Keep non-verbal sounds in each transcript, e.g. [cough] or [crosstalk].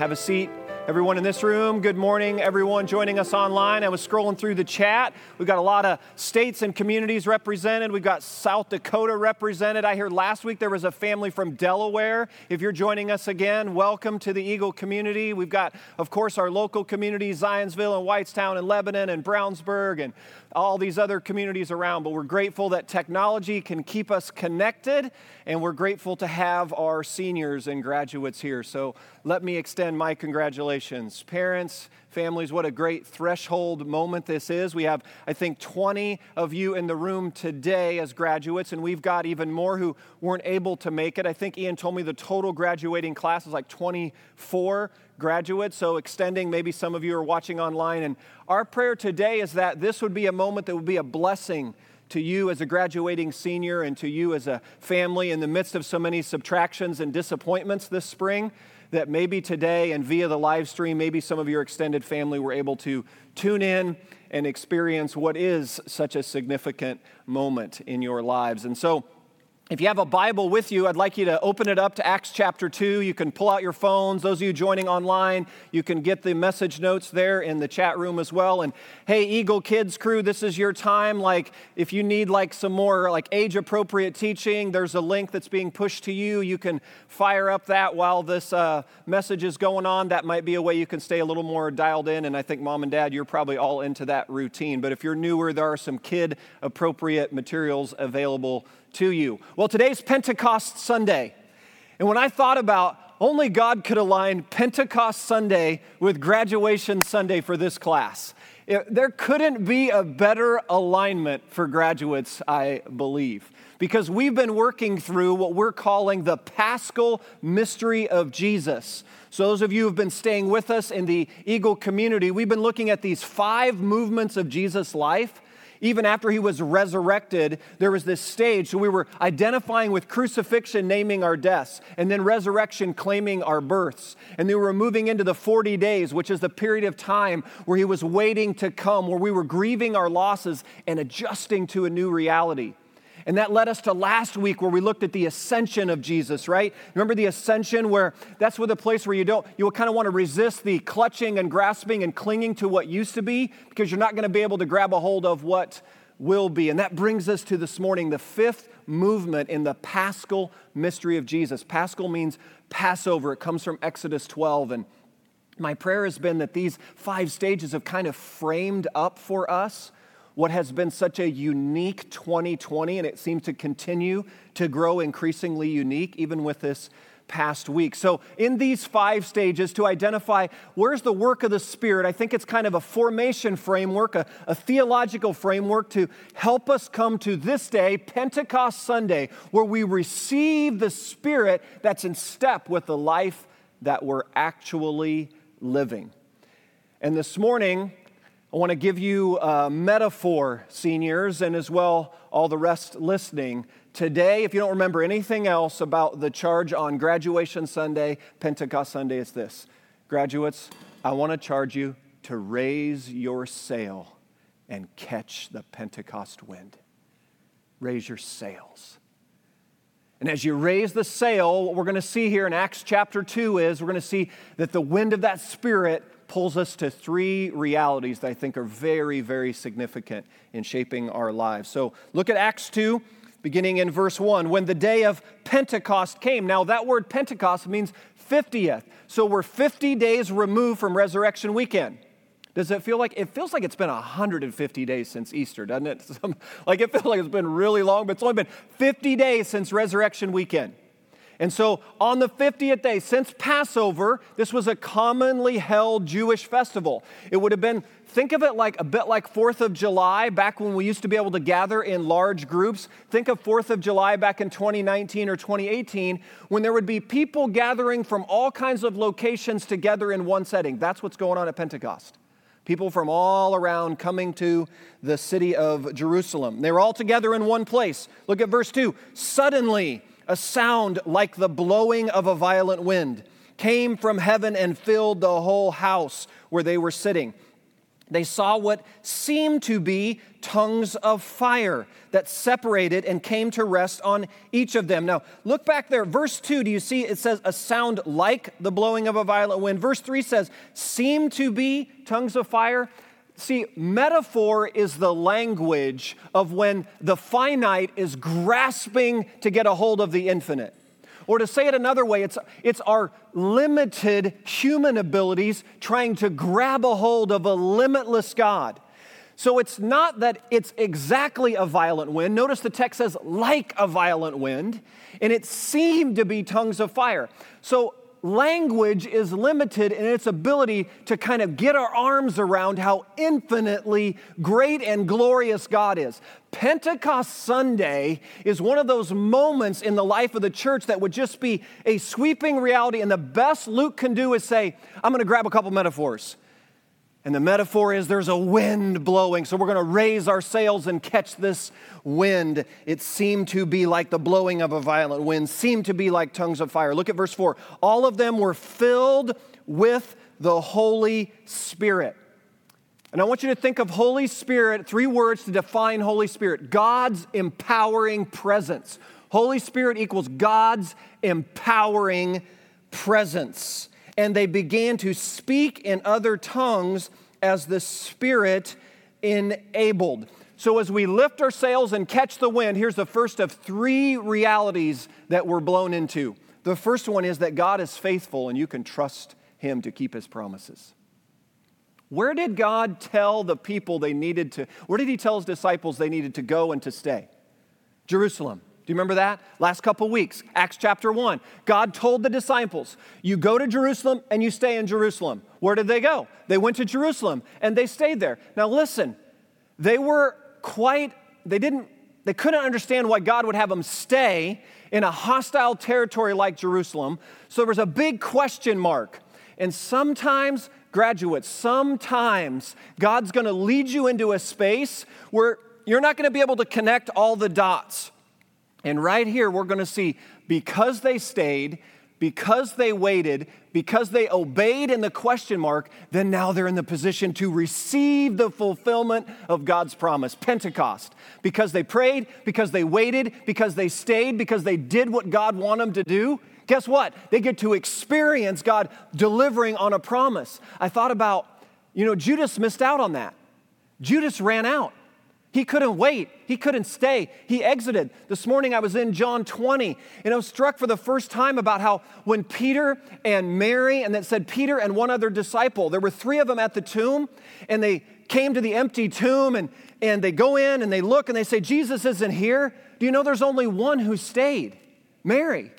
Have a seat. Everyone in this room, good morning. Everyone joining us online. I was scrolling through the chat. We've got a lot of states and communities represented. We've got South Dakota represented. I heard last week there was a family from Delaware. If you're joining us again, welcome to the Eagle community. We've got, of course, our local communities Zionsville and Whitestown and Lebanon and Brownsburg and all these other communities around. But we're grateful that technology can keep us connected, and we're grateful to have our seniors and graduates here. So let me extend my congratulations. Parents, families, what a great threshold moment this is. We have, I think, 20 of you in the room today as graduates, and we've got even more who weren't able to make it. I think Ian told me the total graduating class is like 24 graduates, so extending, maybe some of you are watching online. And our prayer today is that this would be a moment that would be a blessing to you as a graduating senior and to you as a family in the midst of so many subtractions and disappointments this spring that maybe today and via the live stream, maybe some of your extended family were able to tune in and experience what is such a significant moment in your lives. And so, if you have a Bible with you, I'd like you to open it up to Acts chapter 2. You can pull out your phones. Those of you joining online, you can get the message notes there in the chat room as well. And hey, Eagle Kids crew, this is your time. Like, if you need like some more like age appropriate teaching, there's a link that's being pushed to you. You can fire up that while this uh, message is going on. That might be a way you can stay a little more dialed in. And I think mom and dad, you're probably all into that routine. But if you're newer, there are some kid appropriate materials available to you. Well, today's Pentecost Sunday. And when I thought about only God could align Pentecost Sunday with graduation Sunday for this class. It, there couldn't be a better alignment for graduates, I believe, because we've been working through what we're calling the Paschal mystery of Jesus. So, those of you who have been staying with us in the Eagle community, we've been looking at these five movements of Jesus' life even after he was resurrected, there was this stage. So we were identifying with crucifixion, naming our deaths, and then resurrection, claiming our births. And then we were moving into the 40 days, which is the period of time where he was waiting to come, where we were grieving our losses and adjusting to a new reality. And that led us to last week where we looked at the ascension of Jesus, right? Remember the ascension where that's where the place where you don't, you will kind of want to resist the clutching and grasping and clinging to what used to be because you're not going to be able to grab a hold of what will be. And that brings us to this morning, the fifth movement in the paschal mystery of Jesus. Paschal means Passover, it comes from Exodus 12. And my prayer has been that these five stages have kind of framed up for us what has been such a unique 2020, and it seems to continue to grow increasingly unique, even with this past week. So, in these five stages, to identify where's the work of the Spirit, I think it's kind of a formation framework, a, a, theological framework to help us come to this day, Pentecost Sunday, where we receive the Spirit that's in step with the life that we're actually living. And this morning, I want to give you a metaphor, seniors, and as well all the rest listening. Today, if you don't remember anything else about the charge on graduation Sunday, Pentecost Sunday, it's this. Graduates, I want to charge you to raise your sail and catch the Pentecost wind. Raise your sails. And as you raise the sail, what we're going to see here in Acts chapter 2 is we're going to see that the wind of that Spirit pulls us to three realities that I think are very, very significant in shaping our lives. So look at Acts 2, beginning in verse 1. When the day of Pentecost came, now that word Pentecost means 50th. So we're 50 days removed from resurrection weekend. Does it feel like it feels like it's been 150 days since Easter, doesn't it? [laughs] like it feels like it's been really long, but it's only been 50 days since resurrection weekend. And so on the 50th day, since Passover, this was a commonly held Jewish festival. It would have been, think of it like a bit like 4th of July, back when we used to be able to gather in large groups. Think of 4th of July back in 2019 or 2018, when there would be people gathering from all kinds of locations together in one setting. That's what's going on at Pentecost. People from all around coming to the city of Jerusalem. They were all together in one place. Look at verse 2. Suddenly, a sound like the blowing of a violent wind came from heaven and filled the whole house where they were sitting. they saw what seemed to be tongues of fire that separated and came to rest on each of them. Now, look back there. Verse 2, do you see it says a sound like the blowing of a violent wind? Verse 3 says, seem to be tongues of fire. See, metaphor is the language of when the finite is grasping to get a hold of the infinite. Or to say it another way, it's, it's our limited human abilities trying to grab a hold of a limitless God. So it's not that it's exactly a violent wind. Notice the text says, like a violent wind, and it seemed to be tongues of fire. So language is limited in its ability to kind of get our arms around how infinitely great and glorious God is. Pentecost Sunday is one of those moments in the life of the church that would just be a sweeping reality. And the best Luke can do is say, I'm going to grab a couple metaphors. And the metaphor is there's a wind blowing, so we're going to raise our sails and catch this wind. It seemed to be like the blowing of a violent wind, seemed to be like tongues of fire. Look at verse 4. All of them were filled with the Holy Spirit. And I want you to think of Holy Spirit, three words to define Holy Spirit God's empowering presence. Holy Spirit equals God's empowering presence and they began to speak in other tongues as the Spirit enabled. So, as we lift our sails and catch the wind, here's the first of three realities that we're blown into. The first one is that God is faithful and you can trust Him to keep His promises. Where did God tell the people they needed to, where did He tell His disciples they needed to go and to stay? Jerusalem. Do you remember that? Last couple weeks, Acts chapter 1. God told the disciples, You go to Jerusalem and you stay in Jerusalem. Where did they go? They went to Jerusalem and they stayed there. Now listen, they were quite, they didn't, they couldn't understand why God would have them stay in a hostile territory like Jerusalem. So there was a big question mark. And sometimes, graduates, sometimes God's gonna lead you into a space where you're not gonna be able to connect all the dots. And right here, we're going to see because they stayed, because they waited, because they obeyed in the question mark, then now they're in the position to receive the fulfillment of God's promise, Pentecost. Because they prayed, because they waited, because they stayed, because they did what God wanted them to do. Guess what? They get to experience God delivering on a promise. I thought about, you know, Judas missed out on that. Judas ran out. He couldn't wait. He couldn't stay. He exited. This morning I was in John 20 and I was struck for the first time about how when Peter and Mary, and that said Peter and one other disciple, there were three of them at the tomb and they came to the empty tomb and, and they go in and they look and they say, Jesus isn't here. Do you know there's only one who stayed? Mary.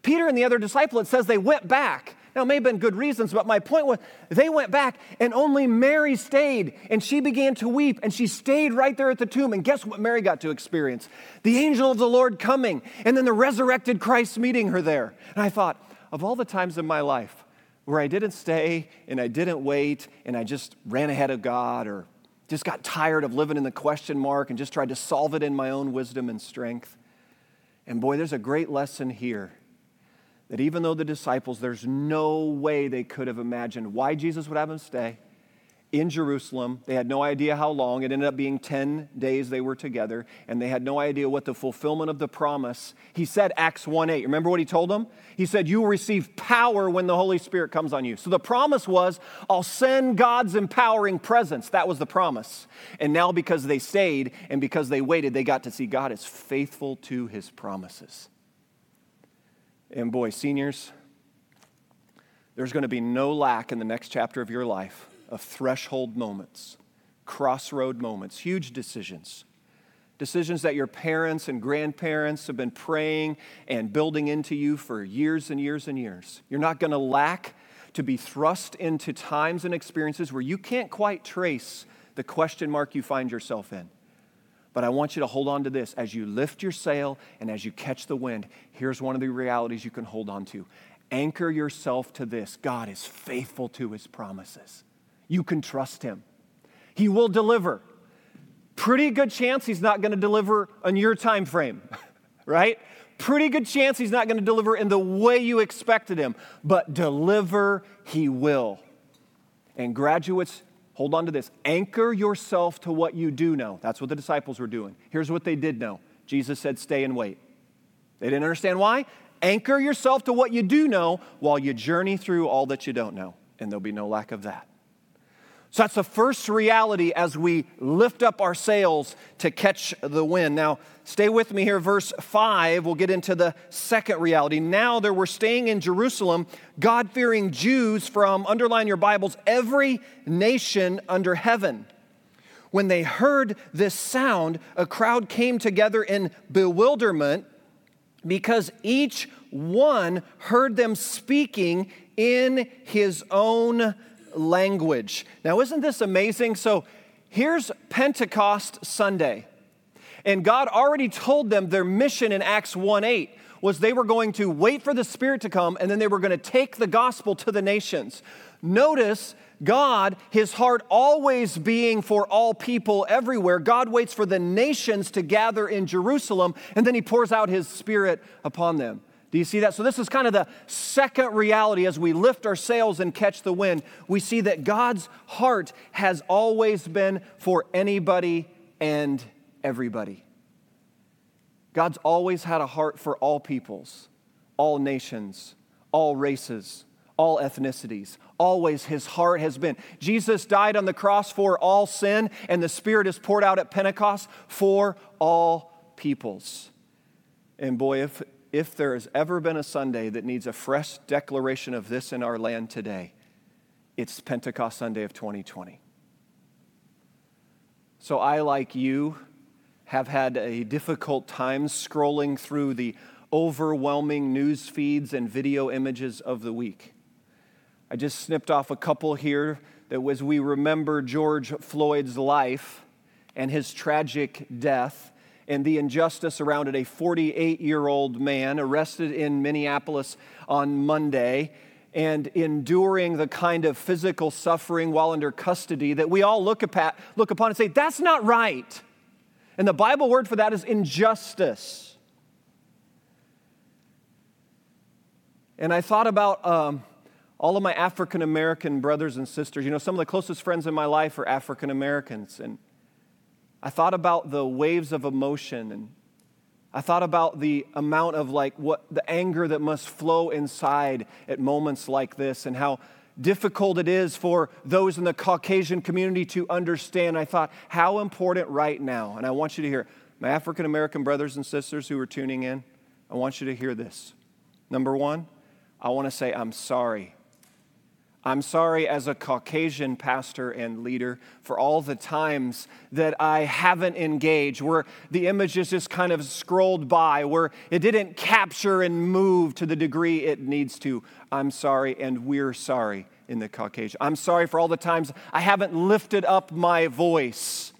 Peter and the other disciple, it says they went back. Now, it may have been good reasons, but my point was they went back and only Mary stayed and she began to weep and she stayed right there at the tomb. And guess what Mary got to experience? The angel of the Lord coming and then the resurrected Christ meeting her there. And I thought, of all the times in my life where I didn't stay and I didn't wait and I just ran ahead of God or just got tired of living in the question mark and just tried to solve it in my own wisdom and strength. And boy, there's a great lesson here that even though the disciples, there's no way they could have imagined why Jesus would have them stay in Jerusalem. They had no idea how long. It ended up being 10 days they were together, and they had no idea what the fulfillment of the promise. He said, Acts 1 8. Remember what he told them? He said, You will receive power when the Holy Spirit comes on you. So the promise was, I'll send God's empowering presence. That was the promise. And now, because they stayed and because they waited, they got to see God is faithful to his promises. And boy, seniors, there's going to be no lack in the next chapter of your life of threshold moments, crossroad moments, huge decisions. Decisions that your parents and grandparents have been praying and building into you for years and years and years. You're not going to lack to be thrust into times and experiences where you can't quite trace the question mark you find yourself in. But I want you to hold on to this. As you lift your sail and as you catch the wind, here's one of the realities you can hold on to. Anchor yourself to this God is faithful to his promises. You can trust him, he will deliver. Pretty good chance he's not going to deliver on your time frame, [laughs] right? Pretty good chance he's not going to deliver in the way you expected him, but deliver he will. And graduates, hold on to this. Anchor yourself to what you do know. That's what the disciples were doing. Here's what they did know Jesus said, Stay and wait. They didn't understand why. Anchor yourself to what you do know while you journey through all that you don't know, and there'll be no lack of that. So that's the first reality as we lift up our sails to catch the wind. Now, stay with me here, verse 5. We'll get into the second reality. Now, there were staying in Jerusalem God fearing Jews from, underline your Bibles, every nation under heaven. When they heard this sound, a crowd came together in bewilderment because each one heard them speaking in his own language. Now, isn't this amazing? So, here's Pentecost Sunday. And God already told them their mission in Acts 1 8 was they were going to wait for the Spirit to come and then they were going to take the gospel to the nations. Notice God, his heart always being for all people everywhere, God waits for the nations to gather in Jerusalem and then he pours out his Spirit upon them. Do you see that? So, this is kind of the second reality as we lift our sails and catch the wind. We see that God's heart has always been for anybody and everybody. God's always had a heart for all peoples, all nations, all races, all ethnicities. Always his heart has been. Jesus died on the cross for all sin, and the Spirit is poured out at Pentecost for all peoples. And boy, if if there has ever been a Sunday that needs a fresh declaration of this in our land today, it's Pentecost Sunday of 2020. So I, like you, have had a difficult time scrolling through the overwhelming news feeds and video images of the week. I just snipped off a couple here that was we remember George Floyd's life and his tragic death and the injustice around it. A 48 year old man arrested in Minneapolis on Monday and enduring the kind of physical suffering while under custody that we all look, upon and say, that's not right. And the Bible word for that is injustice. And I thought about um, all of my African American brothers and sisters. You know, some of the closest friends in my life are African Americans. And I thought about the waves of emotion and I thought about the amount of like what the anger that must flow inside at moments like this and how difficult it is for those in the Caucasian community to understand. I thought, how important right now, and I want you to hear, my African American brothers and sisters who are tuning in, I want you to hear this. Number one, I want to say, I'm sorry I'm sorry as a Caucasian pastor and leader for all the times that I haven't engaged, where the images just kind of scrolled by, where it didn't capture and move to the degree it needs to. I'm sorry, and we're sorry in the Caucasian. I'm sorry for all the times I haven't lifted up my voice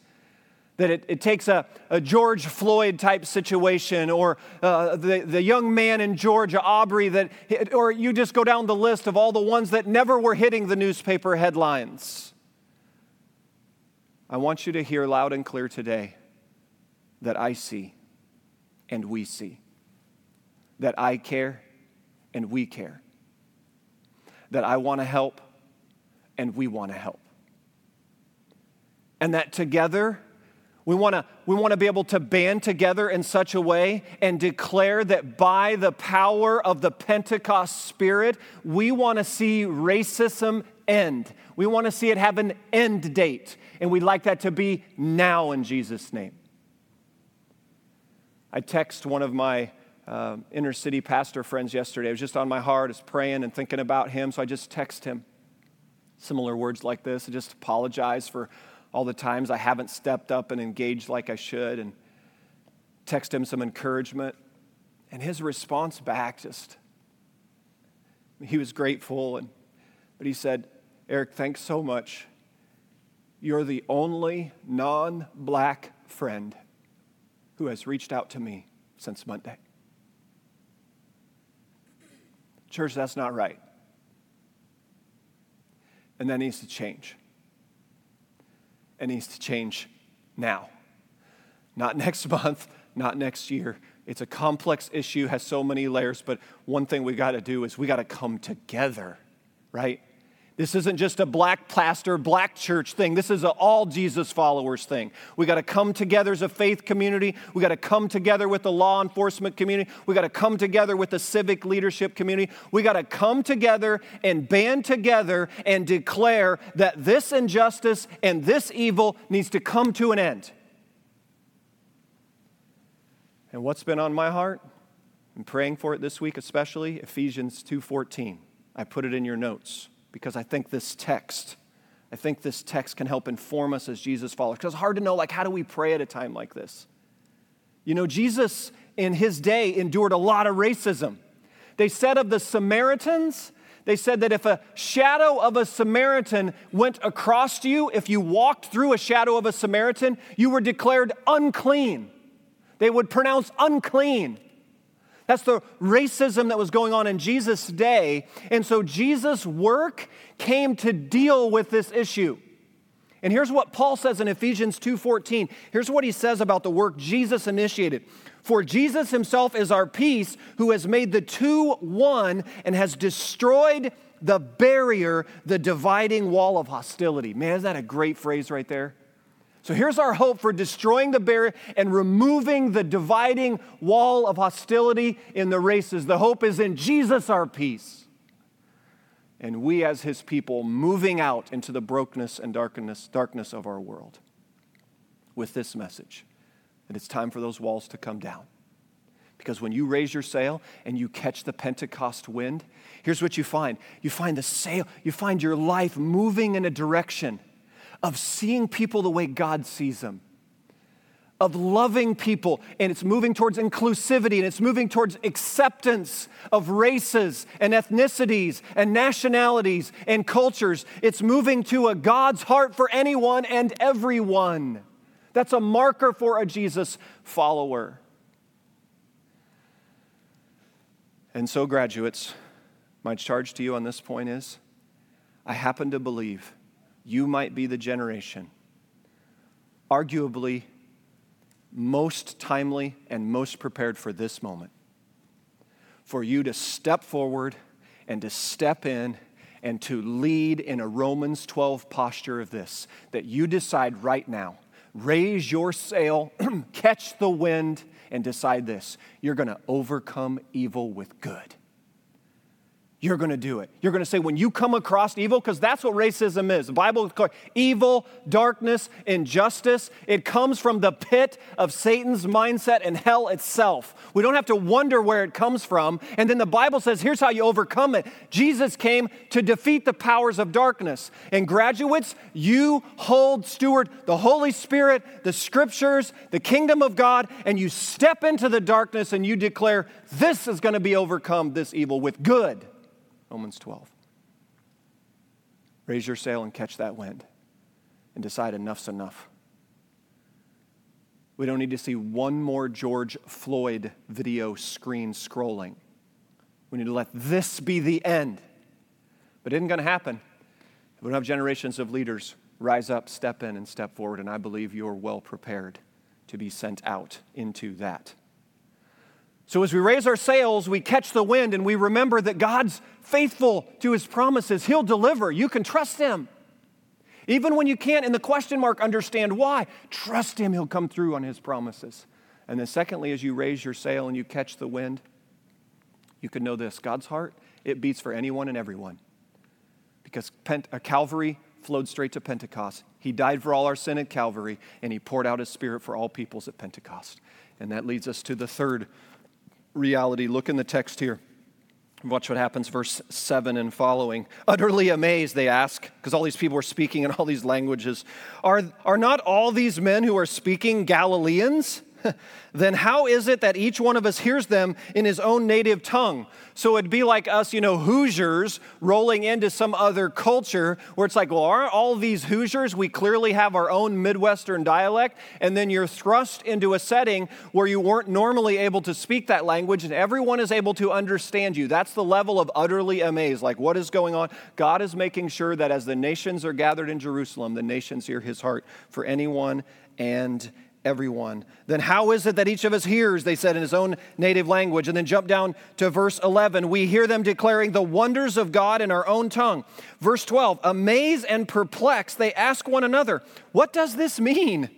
that it, it takes a, a, George Floyd type situation or uh, the, the young man in Georgia, Arbery, that, or you just go down the list of all the ones that never were hitting the newspaper headlines. I want you to hear loud and clear today that I see and we see, that I care and we care, that I want to help and we want to help. And that together, we want to we want to be able to band together in such a way and declare that by the power of the Pentecost Spirit, we want to see racism end. We want to see it have an end date. And we'd like that to be now in Jesus' name. I text one of my uh, inner city pastor friends yesterday. It was just on my heart, I was praying and thinking about him, so I just text him similar words like this. I just apologize for all the times I haven't stepped up and engaged like I should, and text him some encouragement. And his response back just, he was grateful, and, but he said, Eric, thanks so much. You're the only non black friend who has reached out to me since Monday. Church, that's not right. And that needs to change it needs to change now. Not [laughs] next month, not next year. It's a complex issue, has so many layers, but one thing we got to do is we got to come together, right? This isn't just a black plaster, black church thing. This is an all Jesus followers thing. We got to come together as a faith community. We got to come together with the law enforcement community. We got to come together with the civic leadership community. We got to come together and band together and declare that this injustice and this evil needs to come to an end. And what's been on my heart? I'm praying for it this week especially, Ephesians 2:14. I put it in your notes because I think this text, I think this text can help inform us as Jesus followers. Because it's hard to know, like, how do we pray at a time like this? You know, Jesus in his day endured a lot of racism. They said of the Samaritans, they said that if a shadow of a Samaritan went across you, if you walked through a shadow of a Samaritan, you were declared unclean. They would pronounce unclean. That's the racism that was going on in Jesus' day. And so Jesus' work came to deal with this issue. And here's what Paul says in Ephesians 2:14. Here's what he says about the work Jesus initiated. For Jesus himself is our peace, who has made the two one and has destroyed the barrier, the dividing wall of hostility. Man, is that a great phrase right there? So here's our hope for destroying the barrier and removing the dividing wall of hostility in the races. The hope is in Jesus, our peace. And we, as his people, moving out into the brokenness and darkness, darkness of our world with this message that it's time for those walls to come down. Because when you raise your sail and you catch the Pentecost wind, here's what you find you find the sail, you find your life moving in a direction of seeing people the way God sees them, of loving people, and it's moving towards inclusivity and it's moving towards acceptance of races and ethnicities and nationalities and cultures. It's moving to a God's heart for anyone and everyone. That's a marker for a Jesus follower. And so, graduates, my charge to you on this point is I happen to believe you might be the generation, arguably most timely and most prepared for this moment. For you to step forward and to step in and to lead in a Romans 12 posture of this that you decide right now, raise your sail, [clears throat] catch the wind, and decide this you're going to overcome evil with good you're going to do it. You're going to say, when you come across evil, because that's what racism is. The Bible is called evil, darkness, injustice. It comes from the pit of Satan's mindset and hell itself. We don't have to wonder where it comes from. And then the Bible says, here's how you overcome it Jesus came to defeat the powers of darkness. And graduates, you hold steward the Holy Spirit, the scriptures, the kingdom of God, and you step into the darkness and you declare, this is going to be overcome, this evil, with good. Romans 12. Raise your sail and catch that wind and decide enough's enough. We don't need to see one more George Floyd video screen scrolling. We need to let this be the end. But it isn't going to happen. We don't have generations of leaders rise up, step in, and step forward, and I believe you're well prepared to be sent out into that. So, as we raise our sails, we catch the wind and we remember that God's faithful to his promises. He'll deliver. You can trust him. Even when you can't, in the question mark, understand why, trust him. He'll come through on his promises. And then, secondly, as you raise your sail and you catch the wind, you can know this God's heart, it beats for anyone and everyone. Because Pent- uh, Calvary flowed straight to Pentecost. He died for all our sin at Calvary, and he poured out his spirit for all peoples at Pentecost. And that leads us to the third reality. Look in the text here. Watch what happens, verse 7 and following. Utterly amazed, they ask, because all these people are speaking in all these languages. Are, are not all these men who are speaking Galileans? [laughs] then how is it that each one of us hears them in his own native tongue? So it'd be like us, you know, Hoosiers rolling into some other culture where it's like, well, aren't all these Hoosiers? We clearly have our own Midwestern dialect. And then you're thrust into a setting where you weren't normally able to speak that language and everyone is able to understand you. That's the level of utterly amazed. Like, what is going on? God is making sure that as the nations are gathered in Jerusalem, the nations hear his heart for anyone and everyone. Then how is it that each of us hears, they said in his own native language? And then jump down to verse 11. We hear them declaring the wonders of God in our own tongue. Verse 12, amazed and perplexed, they ask one another, What does this mean?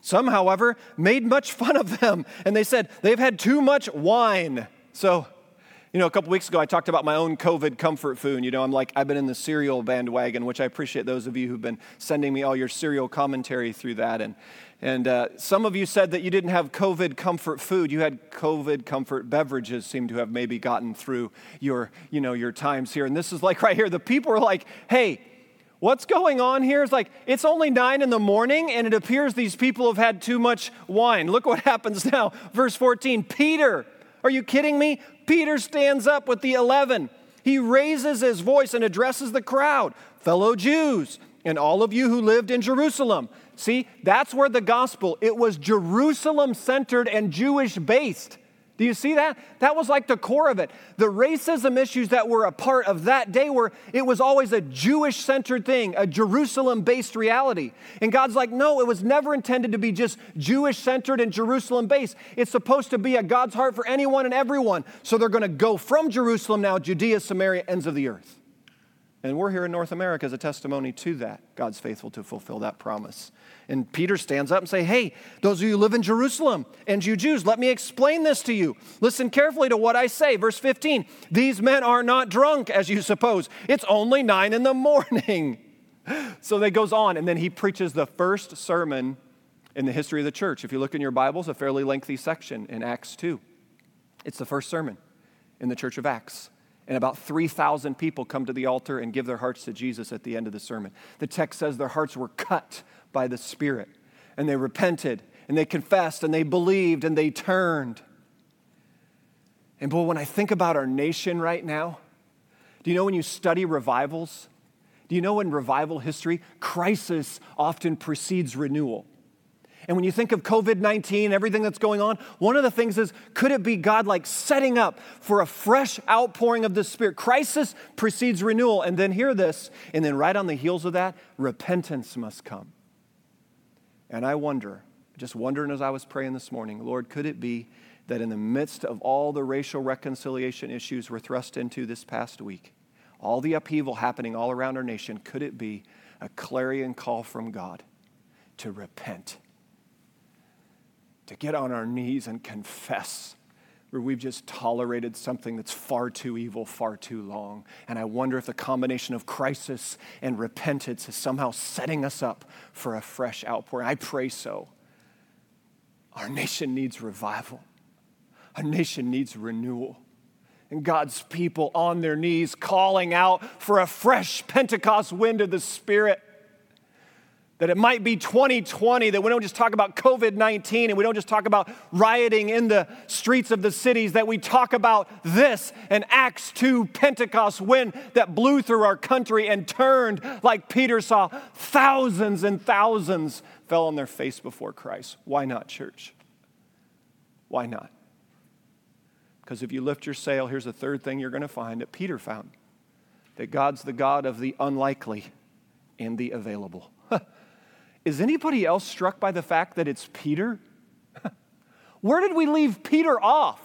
Some, however, made much fun of them, and they said, They've had too much wine. So, you know, a couple weeks ago, I talked about my own COVID comfort food. You know, I'm like, I've been in the cereal bandwagon, which I appreciate those of you who've been sending me all your cereal commentary through that. And, and uh, some of you said that you didn't have COVID comfort food. You had COVID comfort beverages, seem to have maybe gotten through your, you know, your times here. And this is like right here. The people are like, hey, what's going on here? It's like, it's only nine in the morning, and it appears these people have had too much wine. Look what happens now. Verse 14 Peter, are you kidding me? Peter stands up with the 11. He raises his voice and addresses the crowd, fellow Jews, and all of you who lived in Jerusalem. See, that's where the gospel, it was Jerusalem centered and Jewish based. Do you see that? That was like the core of it. The racism issues that were a part of that day were, it was always a Jewish centered thing, a Jerusalem based reality. And God's like, no, it was never intended to be just Jewish centered and Jerusalem based. It's supposed to be a God's heart for anyone and everyone. So they're going to go from Jerusalem now, Judea, Samaria, ends of the earth. And we're here in North America as a testimony to that. God's faithful to fulfill that promise. And Peter stands up and say, "Hey, those of you who live in Jerusalem and you Jews, let me explain this to you. Listen carefully to what I say." Verse 15. These men are not drunk as you suppose. It's only 9 in the [laughs] morning. So they goes on and then he preaches the first sermon in the history of the church. If you look in your Bibles, a fairly lengthy section in Acts 2. It's the first sermon in the church of Acts. And about 3,000 people come to the altar and give their hearts to Jesus at the end of the sermon. The text says their hearts were cut by the Spirit, and they repented, and they confessed, and they believed, and they turned. And boy, when I think about our nation right now, do you know when you study revivals? Do you know in revival history, crisis often precedes renewal? And when you think of COVID 19, everything that's going on, one of the things is could it be God like setting up for a fresh outpouring of the Spirit? Crisis precedes renewal. And then hear this, and then right on the heels of that, repentance must come. And I wonder, just wondering as I was praying this morning, Lord, could it be that in the midst of all the racial reconciliation issues we're thrust into this past week, all the upheaval happening all around our nation, could it be a clarion call from God to repent? to get on our knees and confess where we've just tolerated something that's far too evil, far too long. And I wonder if the combination of crisis and repentance is somehow setting us up for a fresh outpouring. I pray so. Our nation needs revival, our nation needs renewal. And God's people on their knees calling out for a fresh Pentecost wind of the Spirit that it might be 2020, that we don't just talk about COVID 19 and we don't just talk about rioting in the streets of the cities, that we talk about this and Acts 2 Pentecost wind that blew through our country and turned, like Peter saw, thousands and thousands fell on their face before Christ. Why not, church? Why not? Because if you lift your sail, here's the third thing you're going to find that Peter found that God's the God of the unlikely and the available. Is anybody else struck by the fact that it's Peter? [laughs] Where did we leave Peter off?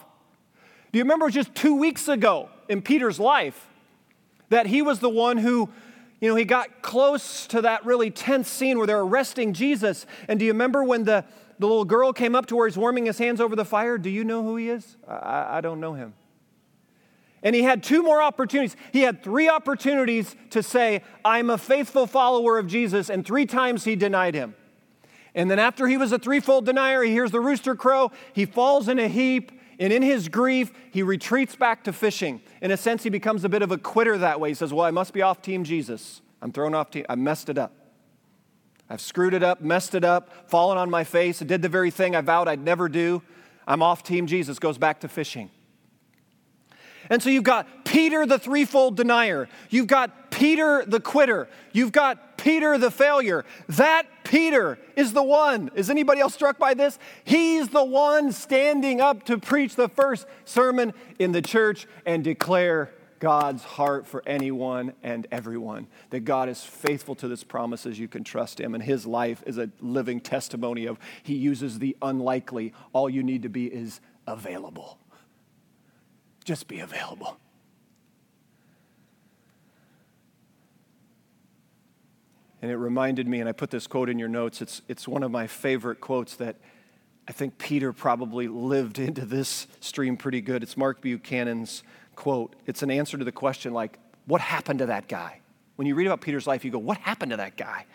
Do you remember just two weeks ago in Peter's life that he was the one who, you know, he got close to that really tense scene where they're arresting Jesus? And do you remember when the, the little girl came up to where he's warming his hands over the fire? Do you know who he is? I, I don't know him. And he had two more opportunities. He had three opportunities to say, I'm a faithful follower of Jesus, and three times he denied him. And then, after he was a threefold denier, he hears the rooster crow, he falls in a heap, and in his grief, he retreats back to fishing. In a sense, he becomes a bit of a quitter that way. He says, Well, I must be off Team Jesus. I'm thrown off team. I messed it up. I've screwed it up, messed it up, fallen on my face, did the very thing I vowed I'd never do. I'm off Team Jesus, goes back to fishing. And so you've got Peter the threefold denier. You've got Peter the quitter. You've got Peter the failure. That Peter is the one. Is anybody else struck by this? He's the one standing up to preach the first sermon in the church and declare God's heart for anyone and everyone. That God is faithful to His promises. You can trust Him. And His life is a living testimony of He uses the unlikely. All you need to be is available. Just be available. And it reminded me, and I put this quote in your notes, it's, it's one of my favorite quotes that I think Peter probably lived into this stream pretty good. It's Mark Buchanan's quote. It's an answer to the question, like, what happened to that guy? When you read about Peter's life, you go, what happened to that guy?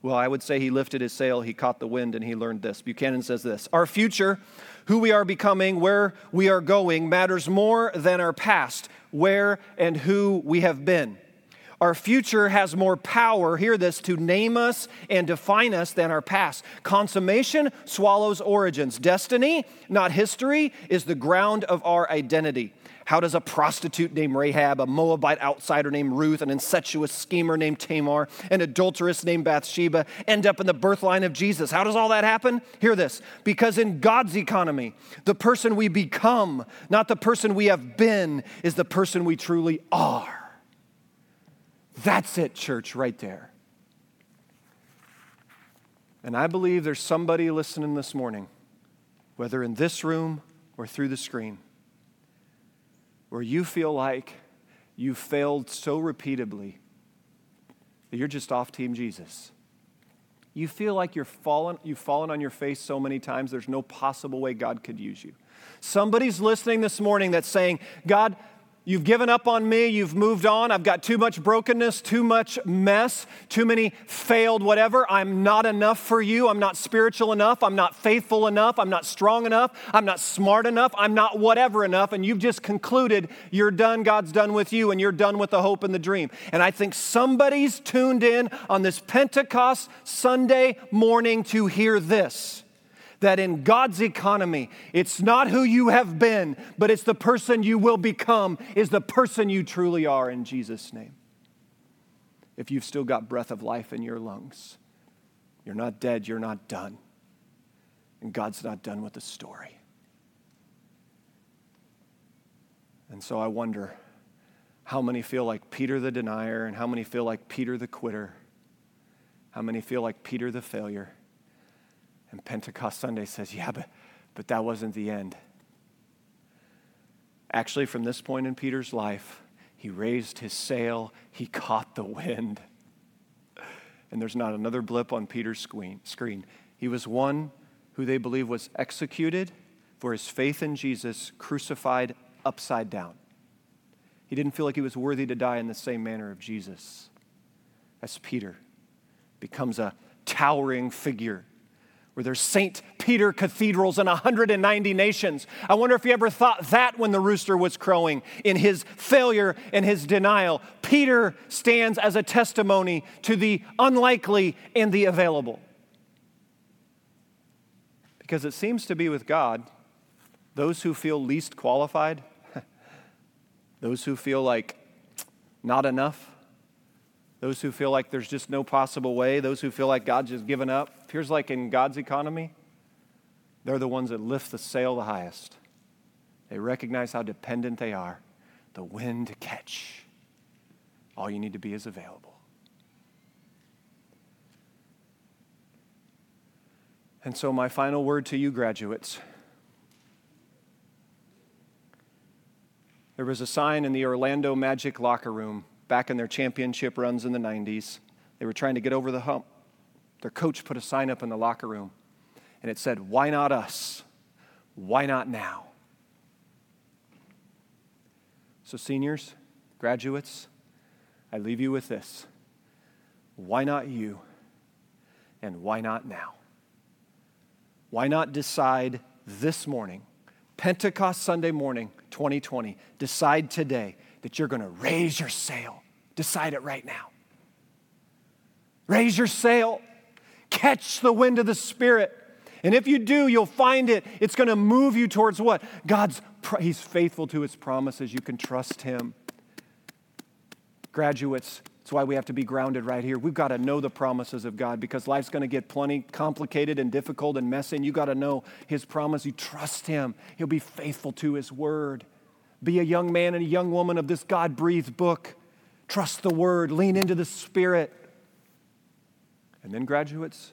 Well, I would say he lifted his sail, he caught the wind, and he learned this. Buchanan says this Our future, who we are becoming, where we are going, matters more than our past, where and who we have been. Our future has more power, hear this, to name us and define us than our past. Consummation swallows origins. Destiny, not history, is the ground of our identity. How does a prostitute named Rahab, a Moabite outsider named Ruth, an incestuous schemer named Tamar, an adulteress named Bathsheba end up in the birth line of Jesus? How does all that happen? Hear this. Because in God's economy, the person we become, not the person we have been, is the person we truly are. That's it, church, right there. And I believe there's somebody listening this morning, whether in this room or through the screen, where you feel like you failed so repeatedly that you're just off Team Jesus. You feel like you're fallen, you've fallen on your face so many times, there's no possible way God could use you. Somebody's listening this morning that's saying, God, You've given up on me. You've moved on. I've got too much brokenness, too much mess, too many failed whatever. I'm not enough for you. I'm not spiritual enough. I'm not faithful enough. I'm not strong enough. I'm not smart enough. I'm not whatever enough. And you've just concluded you're done. God's done with you and you're done with the hope and the dream. And I think somebody's tuned in on this Pentecost Sunday morning to hear this that in God's economy, it's not who you have been, but it's the person you will become, is the person you truly are in Jesus' name. If you've still got breath of life in your lungs, you're not dead, you're not done. And God's not done with the story. And so I wonder how many feel like Peter the denier, and how many feel like Peter the quitter, how many feel like Peter the failure. And Pentecost Sunday says, yeah, but, but that wasn't the end. Actually, from this point in Peter's life, he raised his sail, he caught the wind. [laughs] And there's not another blip on Peter's screen. He was one who they believe was executed for his faith in Jesus, crucified upside down. He didn't feel like he was worthy to die in the same manner of Jesus as Peter becomes a towering figure where there's St. Peter cathedrals in 190 nations. I wonder if you ever thought that when the rooster was crowing in his failure and his denial. Peter stands as a testimony to the unlikely and the available. Because it seems to be with God, those who feel least qualified, [laughs] those who feel like not enough, those who feel like there's just no possible way, those who feel like God's just given up. Here's like in God's economy, they're the ones that lift the sail the highest. They recognize how dependent they are. The wind to catch. All you need to be is available. And so, my final word to you, graduates. There was a sign in the Orlando Magic locker room back in their championship runs in the 90s. They were trying to get over the hump. Their coach put a sign up in the locker room, and it said, Why not us? Why not now? So, seniors, graduates, I leave you with this. Why not you? And why not now? Why not decide this morning, Pentecost Sunday morning, 2020, decide today that you're going to raise your sail. Decide it right now. Raise your sail. Catch the wind of the Spirit. And if you do, you'll find it. It's going to move you towards what? God's, He's faithful to His promises. You can trust Him. Graduates, that's why we have to be grounded right here. We've got to know the promises of God because life's going to get plenty complicated and difficult and messy. And you got to know His promise. You trust Him, He'll be faithful to His word. Be a young man and a young woman of this God breathed book. Trust the word, lean into the Spirit. And then, graduates,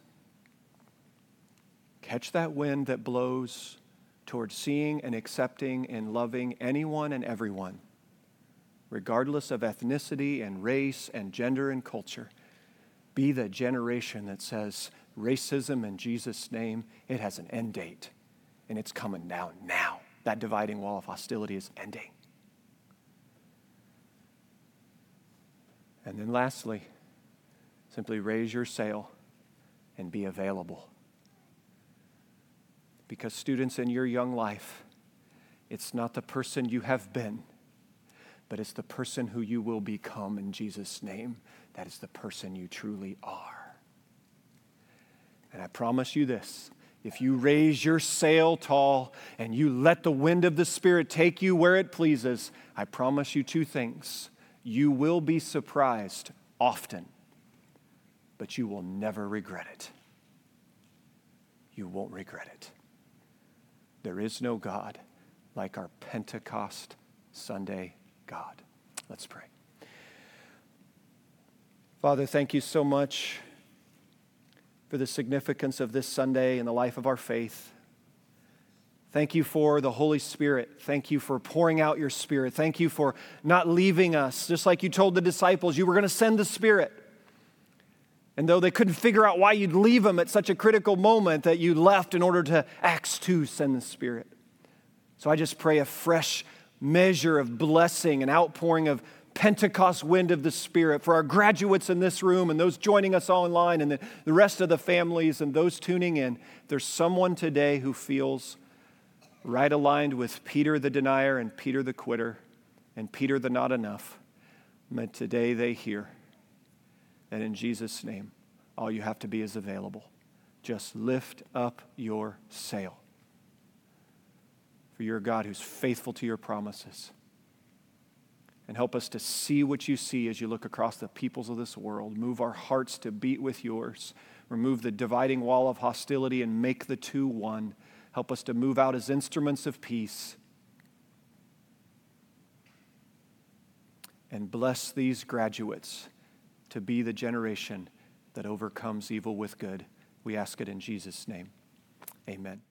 catch that wind that blows towards seeing and accepting and loving anyone and everyone, regardless of ethnicity and race and gender and culture. Be the generation that says racism in Jesus' name, it has an end date and it's coming down now. That dividing wall of hostility is ending. And then lastly, simply raise your sail and be available. Because, students, in your young life, it's not the person you have been, but it's the person who you will become in Jesus' name. That is the person you truly are. And I promise you this if you raise your sail tall and you let the wind of the Spirit take you where it pleases, I promise you two things. You will be surprised often, but you will never regret it. You won't regret it. There is no God like our Pentecost Sunday God. Let's pray. Father, thank you so much for the significance of this Sunday in the life of our faith. Thank you for the Holy Spirit. Thank you for pouring out your Spirit. Thank you for not leaving us, just like you told the disciples you were going to send the Spirit. And though they couldn't figure out why you'd leave them at such a critical moment, that you left in order to, Acts 2, send the Spirit. So I just pray a fresh measure of blessing and outpouring of Pentecost wind of the Spirit for our graduates in this room and those joining us online and the, the rest of the families and those tuning in. There's someone today who feels right aligned with Peter the denier and Peter the quitter and Peter the not enough. But today they hear that in Jesus' name, all you have to be is available. Just lift up your sail. For you're God who's faithful to your promises and help us to see what you see as you look across the peoples of this world. Move our hearts to beat with yours. Remove the dividing wall of hostility and make the two one. Help us to move out as instruments of peace. And bless these graduates to be the generation that overcomes evil with good. We ask it in Jesus' name. Amen.